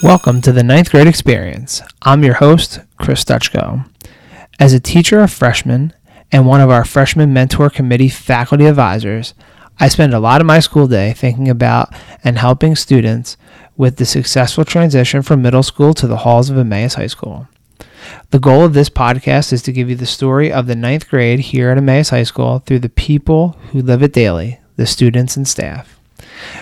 Welcome to the ninth grade experience. I'm your host, Chris Dutchko. As a teacher of freshmen and one of our freshman mentor committee faculty advisors, I spend a lot of my school day thinking about and helping students with the successful transition from middle school to the halls of Emmaus High School. The goal of this podcast is to give you the story of the ninth grade here at Emmaus High School through the people who live it daily, the students and staff.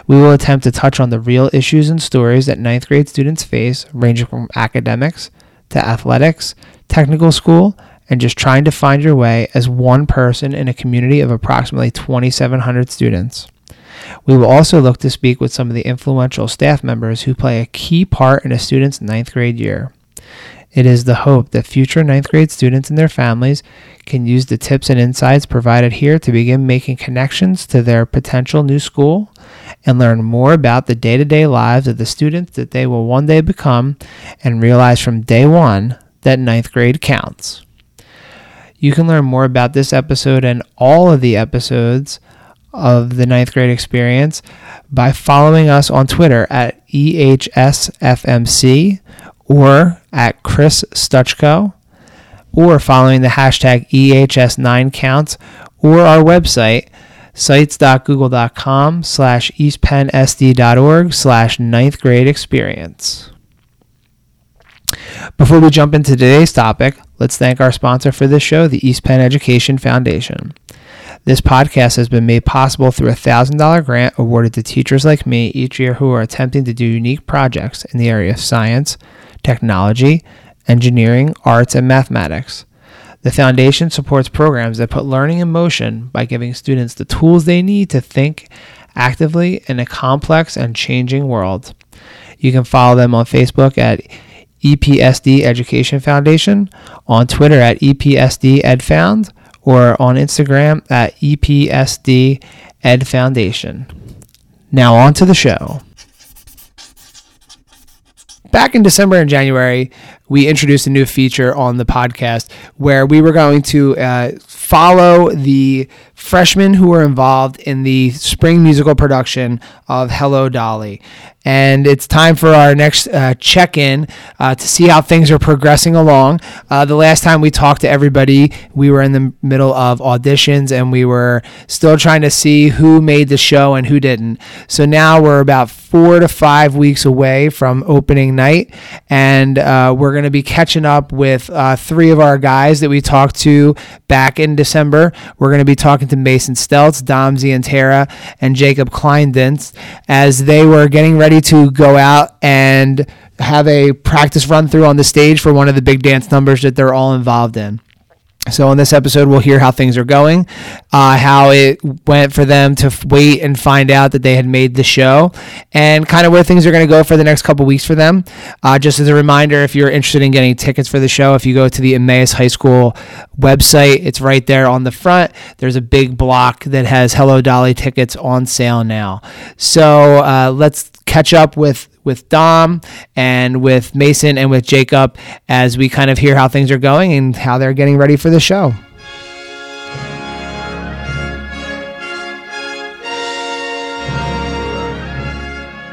We will attempt to touch on the real issues and stories that ninth grade students face, ranging from academics to athletics, technical school, and just trying to find your way as one person in a community of approximately 2,700 students. We will also look to speak with some of the influential staff members who play a key part in a student's ninth grade year. It is the hope that future ninth grade students and their families can use the tips and insights provided here to begin making connections to their potential new school and learn more about the day to day lives of the students that they will one day become and realize from day one that ninth grade counts. You can learn more about this episode and all of the episodes of the ninth grade experience by following us on Twitter at EHSFMC or at Chris Dutchko or following the hashtag EHS9counts or our website sites.google.com slash eastpennsd.org slash ninth grade experience. Before we jump into today's topic, let's thank our sponsor for this show, the East Penn Education Foundation. This podcast has been made possible through a $1,000 grant awarded to teachers like me each year who are attempting to do unique projects in the area of science, technology, engineering, arts, and mathematics. The foundation supports programs that put learning in motion by giving students the tools they need to think actively in a complex and changing world. You can follow them on Facebook at EPSD Education Foundation, on Twitter at EPSD EdFound, or on Instagram at EPSD Ed Foundation. Now on to the show. Back in December and January, we introduced a new feature on the podcast where we were going to uh, follow the freshmen who were involved in the spring musical production of Hello Dolly. And it's time for our next uh, check in uh, to see how things are progressing along. Uh, the last time we talked to everybody, we were in the middle of auditions and we were still trying to see who made the show and who didn't. So now we're about four to five weeks away from opening night, and uh, we're going to be catching up with uh, three of our guys that we talked to back in December. We're going to be talking to Mason Steltz, and Tara, and Jacob Klinedinst as they were getting ready to go out and have a practice run through on the stage for one of the big dance numbers that they're all involved in. So, in this episode, we'll hear how things are going, uh, how it went for them to f- wait and find out that they had made the show, and kind of where things are going to go for the next couple weeks for them. Uh, just as a reminder, if you're interested in getting tickets for the show, if you go to the Emmaus High School website, it's right there on the front. There's a big block that has Hello Dolly tickets on sale now. So, uh, let's catch up with with Dom and with Mason and with Jacob as we kind of hear how things are going and how they're getting ready for the show.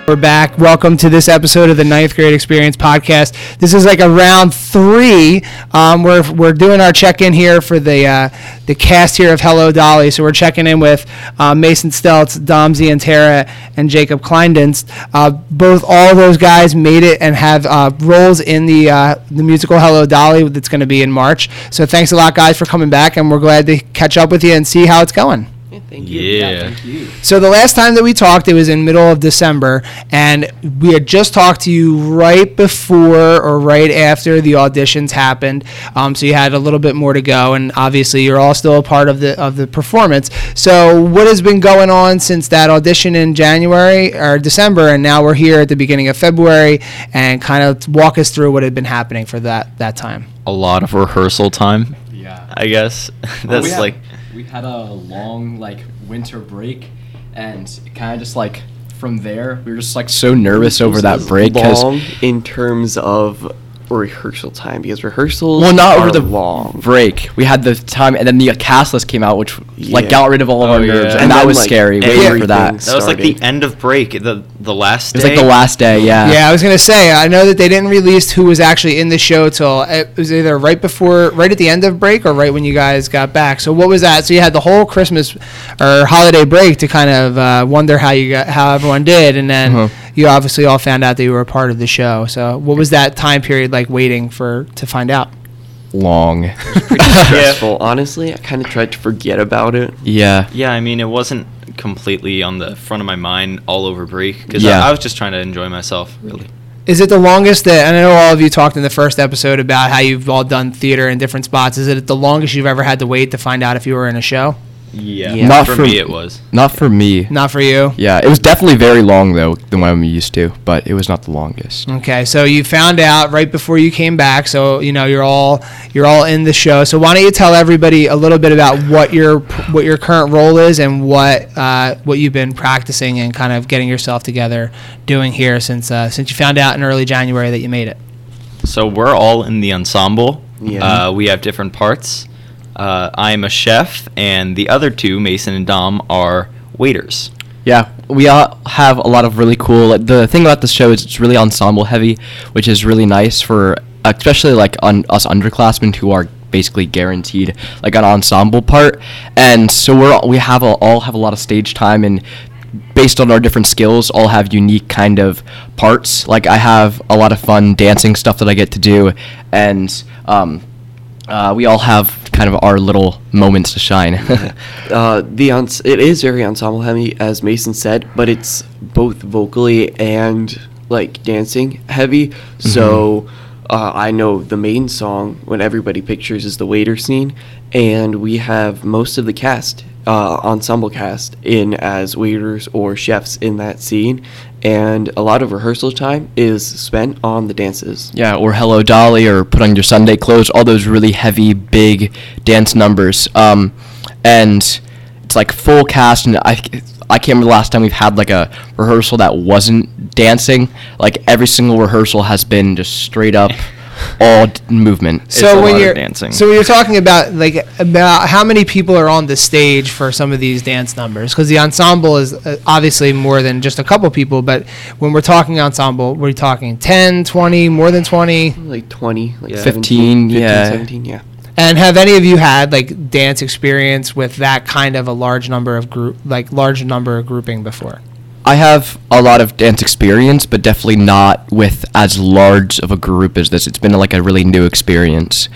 We're back. Welcome to this episode of the Ninth Grade Experience podcast. This is like a round three. Um, we're, we're doing our check in here for the uh, the cast here of Hello Dolly. So we're checking in with uh, Mason Steltz, Dom Zientara, and Jacob Klinedinst. Uh, both all those guys made it and have uh, roles in the uh, the musical Hello Dolly that's going to be in March. So thanks a lot, guys, for coming back, and we're glad to catch up with you and see how it's going. Thank you. Yeah. thank you. So the last time that we talked, it was in middle of December, and we had just talked to you right before or right after the auditions happened. Um, so you had a little bit more to go, and obviously you're all still a part of the of the performance. So what has been going on since that audition in January or December, and now we're here at the beginning of February, and kind of walk us through what had been happening for that that time. a lot of rehearsal time, Yeah. I guess. Well, That's we had- like we had a long like winter break, and kind of just like from there we were just like so nervous over that break because long in terms of rehearsal time because rehearsals Well, not over the long. break. We had the time, and then the cast list came out, which like Yeah. got rid of all of Oh, our nerves, yeah. and, And that then, was like, scary. Waiting for that. That was like the end of break, the the last It was like the last day. Yeah. Yeah, I was gonna say. I know that they didn't release who was actually in the show till it was either right before, right at the end of break, or right when you guys got back. So what was that? So you had the whole Christmas or holiday break to kind of uh, wonder how you got, how everyone did, and then Uh-huh. You obviously all found out that you were a part of the show. So what was that time period like, waiting for to find out? Long. pretty stressful. Honestly, I kind of tried to forget about it. yeah. Yeah, I mean, it wasn't completely on the front of my mind all over break because Yeah. I, I was just trying to enjoy myself, really. Is it the longest that? And I know all of you talked in the first episode about how you've all done theater in different spots. Is it the longest you've ever had to wait to find out if you were in a show? Yeah, Yeah. Not for, for- me it was. Not for me. Not for you. Yeah, it was definitely very long though than what I'm used to, but it was not the longest. Okay, so you found out right before you came back, so you know you're all you're all in the show. So why don't you tell everybody a little bit about what your what your current role is and what uh, what you've been practicing and kind of getting yourself together doing here since uh, since you found out in early January that you made it. So we're all in the ensemble. Yeah. Uh, we have different parts. Uh, I'm a chef, and the other two, Mason and Dom, are waiters. Yeah, we all have a lot of really cool. Like, the thing about this show is it's really ensemble heavy, which is really nice for especially like us underclassmen who are basically guaranteed like an ensemble part. And so we're all- we have a, all have a lot of stage time and based on our different skills all have unique kind of parts. Like I have a lot of fun dancing stuff that I get to do and um, uh, we all have kind of our little moments to shine. Uh, the ens- it is very ensemble heavy, as Mason said, but it's both vocally and like dancing heavy. So uh, I know the main song when everybody pictures is the waiter scene, and we have most of the cast, uh, ensemble cast, in as waiters or chefs in that scene, and a lot of rehearsal time is spent on the dances. Yeah, or Hello Dolly, or Put on Your Sunday Clothes, all those really heavy, big dance numbers. Um, and it's like full cast, and I, I can't remember the last time we've had like a rehearsal that wasn't dancing. Like every single rehearsal has been just straight up all d- movement. It's so a when lot you're dancing. so when you're talking about like about how many people are on the stage for some of these dance numbers because the ensemble is uh, obviously more than just a couple people but when we're talking ensemble we're talking 10 20 more than 20 Like 20, like Yeah. 17, 15, yeah. 17, yeah. and have any of you had like dance experience with that kind of a large number of group like large number of grouping before I have a lot of dance experience, but definitely not with as large of a group as this. It's been like a really new experience.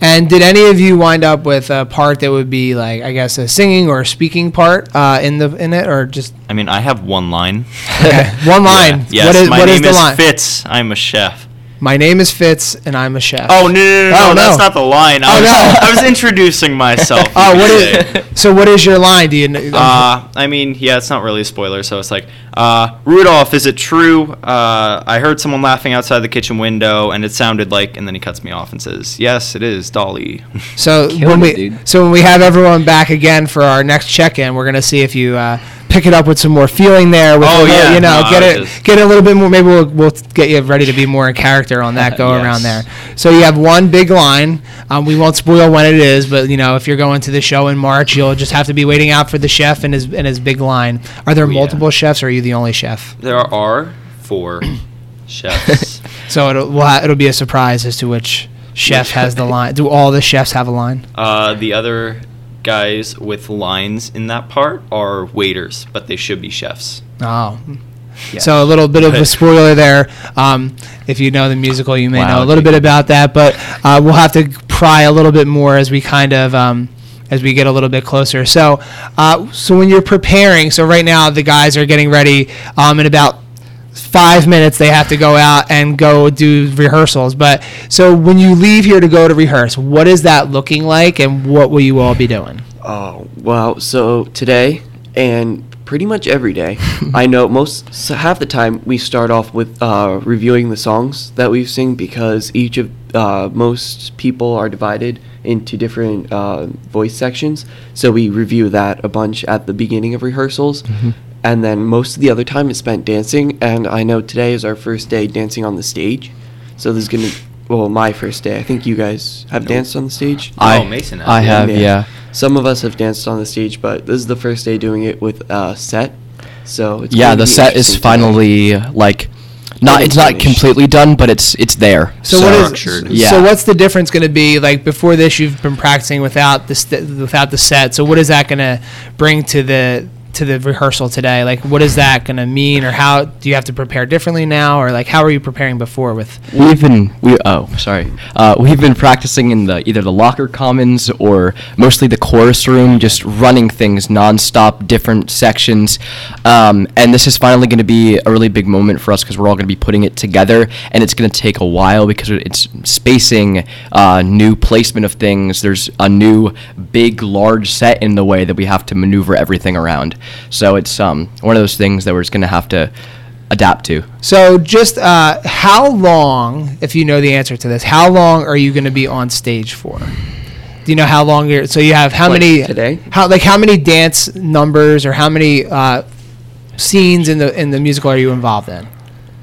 and did any of you wind up with a part that would be like I guess a singing or a speaking part uh, in the in it or just I mean, I have one line. okay, one line Yeah. Yes, what is my what is name the is line Fitz. I'm a chef. My name is Fitz, and I'm a chef. Oh no, no, no, no, Oh, that's not the line. I Oh, was, no. I was introducing myself. Oh, you what could say. is? So what is your line? Do you? Know, Uh, I mean, yeah, it's not really a spoiler, so it's like, uh, Rudolph, is it true? Uh, I heard someone laughing outside the kitchen window, and it sounded like, and then he cuts me off and says, "Yes, it is Dolly." so Killing when we it, so when we have everyone back again for our next check-in, we're gonna see if you uh, pick it up with some more feeling there. With Oh, a little- yeah. you know, No, get it just- get it a little bit more. Maybe we'll we'll get you ready to be more in character on that go around there. So you have one big line. Um, we won't spoil when it is, but you know if you're going to the show in March, you'll just have to be waiting out for the chef and his and his big line. Are there Oh, yeah. multiple chefs, or are you the only chef? there are four chefs. So it'll we'll ha- it'll be a surprise as to which chef has the line. Do all the chefs have a line? Uh, the other guys with lines in that part are waiters, but they should be chefs. Oh. Yeah. So a little bit of a spoiler there. Um, if you know the musical, you may Wow, know a little bit about that, but uh, we'll have to pry a little bit more as we kind of um, as we get a little bit closer. So, uh, so when you're preparing, so right now the guys are getting ready. Um, in about five minutes, they have to go out and go do rehearsals. But so when you leave here to go to rehearse, what is that looking like, and what will you all be doing? Oh, well, so today and pretty much every day, I know most, so half the time we start off with uh, reviewing the songs that we've sing because each of, uh, most people are divided into different uh, voice sections. So we review that a bunch at the beginning of rehearsals. And then most of the other time is spent dancing. And I know today is our first day dancing on the stage. So there's gonna well my first day. I think you guys have danced on the stage. Oh, Mason has, I have, yeah. Some of us have danced on the stage, but this is the first day doing it with a set. So it's yeah, the set is interesting to- finally like not it's not completely done, but it's it's there. So, what is Yeah. so what's the difference going to be like before this you've been practicing without the st- without the set so what is that going to bring to the to the rehearsal today like what is that going to mean or how do you have to prepare differently now or like how are you preparing before with We've been we oh sorry uh, we've been practicing in the either the locker commons or mostly the chorus room, just running things nonstop, different sections, um, and this is finally going to be a really big moment for us because we're all going to be putting it together, and it's going to take a while because it's spacing, uh, new placement of things. There's a new big large set in the way that we have to maneuver everything around. So it's um, one of those things that we're just going to have to adapt to. so just uh, how long if you know the answer to this how long are you going to be on stage for do you know how long you're so you have how Like many today? how like how many dance numbers or how many uh, scenes in the in the musical are you involved in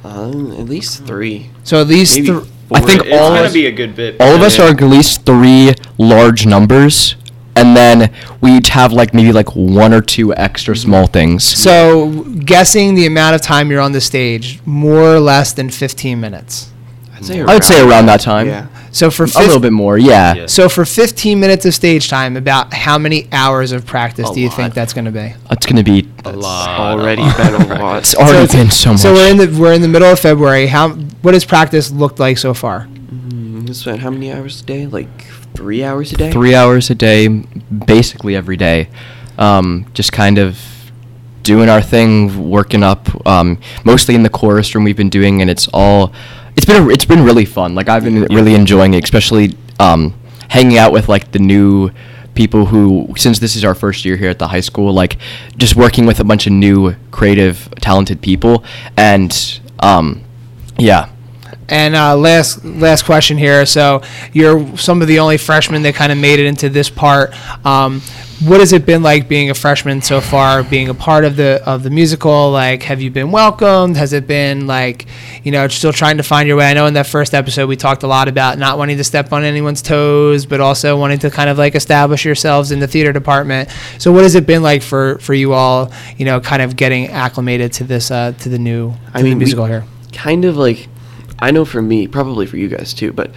Um, at least three. so at least Maybe th- I think It's all gonna of- be a good bit. all of us are at least three large numbers and then we each have like maybe like one or two extra small things So, guessing the amount of time you're on the stage, more or less than 15 minutes. I'd say i would say around that time Yeah. So for a little bit more yeah, Yeah. so for 15 minutes of stage time, about how many hours of practice A do you lot. think that's going to be? it's gonna be a lot. already a lot been a lot. it's already it's- been so much So we're in the we're in the middle of February. How what has practice looked like so far? Mm, you spent how many hours a day? Like three hours a day? three hours a day basically every day. Um, just kind of doing our thing working up um, mostly in the chorus room we've been doing and it's all it's been it's been really fun. Like i've been really enjoying it especially um, hanging out with like the new people who since this is our first year here at the high school like just working with a bunch of new creative talented people. And um, yeah And uh, last last question here. So you're some of the only freshmen that kind of made it into this part. Um, what has it been like being a freshman so far, being a part of the of the musical? Like, have you been welcomed? Has it been like, you know, still trying to find your way? I know in that first episode we talked a lot about not wanting to step on anyone's toes, but also wanting to kind of like establish yourselves in the theater department. So what has it been like for for you all? You know, kind of getting acclimated to this uh, to the new to I mean, musical here. kind of like I know for me, probably for you guys too, but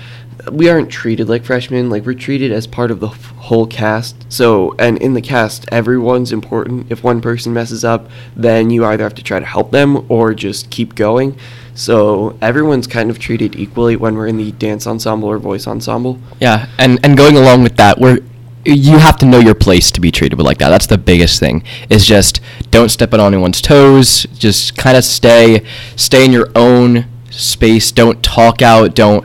we aren't treated like freshmen. Like we're treated as part of the f- whole cast. So, and in the cast, everyone's important. If one person messes up, then you either have to try to help them or just keep going. So everyone's kind of treated equally when we're in the dance ensemble or voice ensemble. Yeah, and and going along with that, we're you have to know your place to be treated like that. That's the biggest thing. Is just don't step on anyone's toes. Just kind of stay stay in your own space. Don't talk out. Don't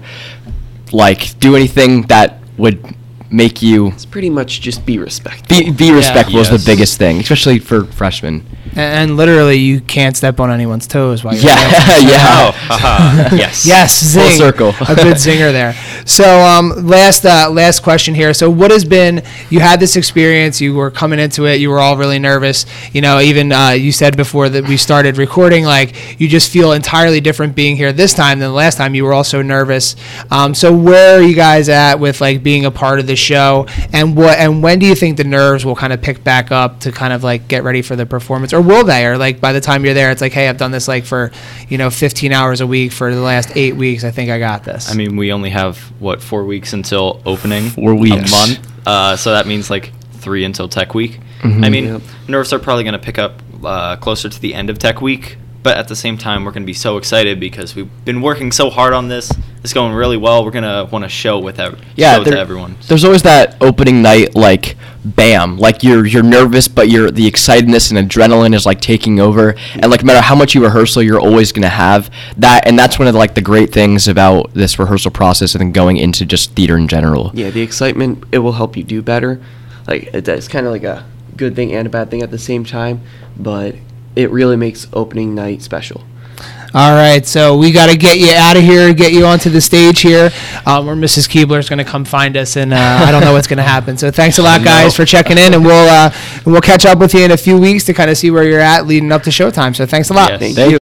like do anything that would make you It's pretty much just be respectful. be be respectful is Yes. the biggest thing, especially for freshmen. And, and literally, you can't step on anyone's toes while you're Yeah, dancing. yeah. Oh, haha, yes. Yes, zing. Full circle. a good zinger there. So, um, last uh, last question here. So, what has been? You had this experience. You were coming into it. You were all really nervous. You know, even uh, you said before that we started recording, like you just feel entirely different being here this time than the last time. You were also nervous. Um, so, where are you guys at with like being a part of the show? And what? And when do you think the nerves will kind of pick back up to kind of like get ready for the performance, or will they? Or like by the time you're there, it's like, hey, I've done this like for you know 15 hours a week for the last eight weeks. I think I got this. I mean, we only have what four weeks until opening. Four weeks. A month. Uh, so that means like three until Tech Week. Mhm. I mean, Yep. nerves are probably going to pick up uh, closer to the end of Tech Week. But at the same time, we're going to be so excited because we've been working so hard on this. It's going really well. We're going to want to show with ev- yeah, show there- to everyone. There's always that opening night, like bam, like you're you're nervous, but you're the excitedness and adrenaline is like taking over, and like no matter how much you rehearsal, you're always gonna have that, and that's one of the, like the great things about this rehearsal process and then going into just theater in general. Yeah, the excitement it will help you do better. Like it's kind of like a good thing and a bad thing at the same time, but it really makes opening night special. All right, so we got to get you out of here, get you onto the stage here, um, where Mrs. Keebler is going to come find us, and uh, I don't know what's going to happen. So thanks a lot, guys, for checking in, and we'll uh, we'll catch up with you in a few weeks to kind of see where you're at leading up to showtime. So thanks a lot. Yes. Thank Thank you.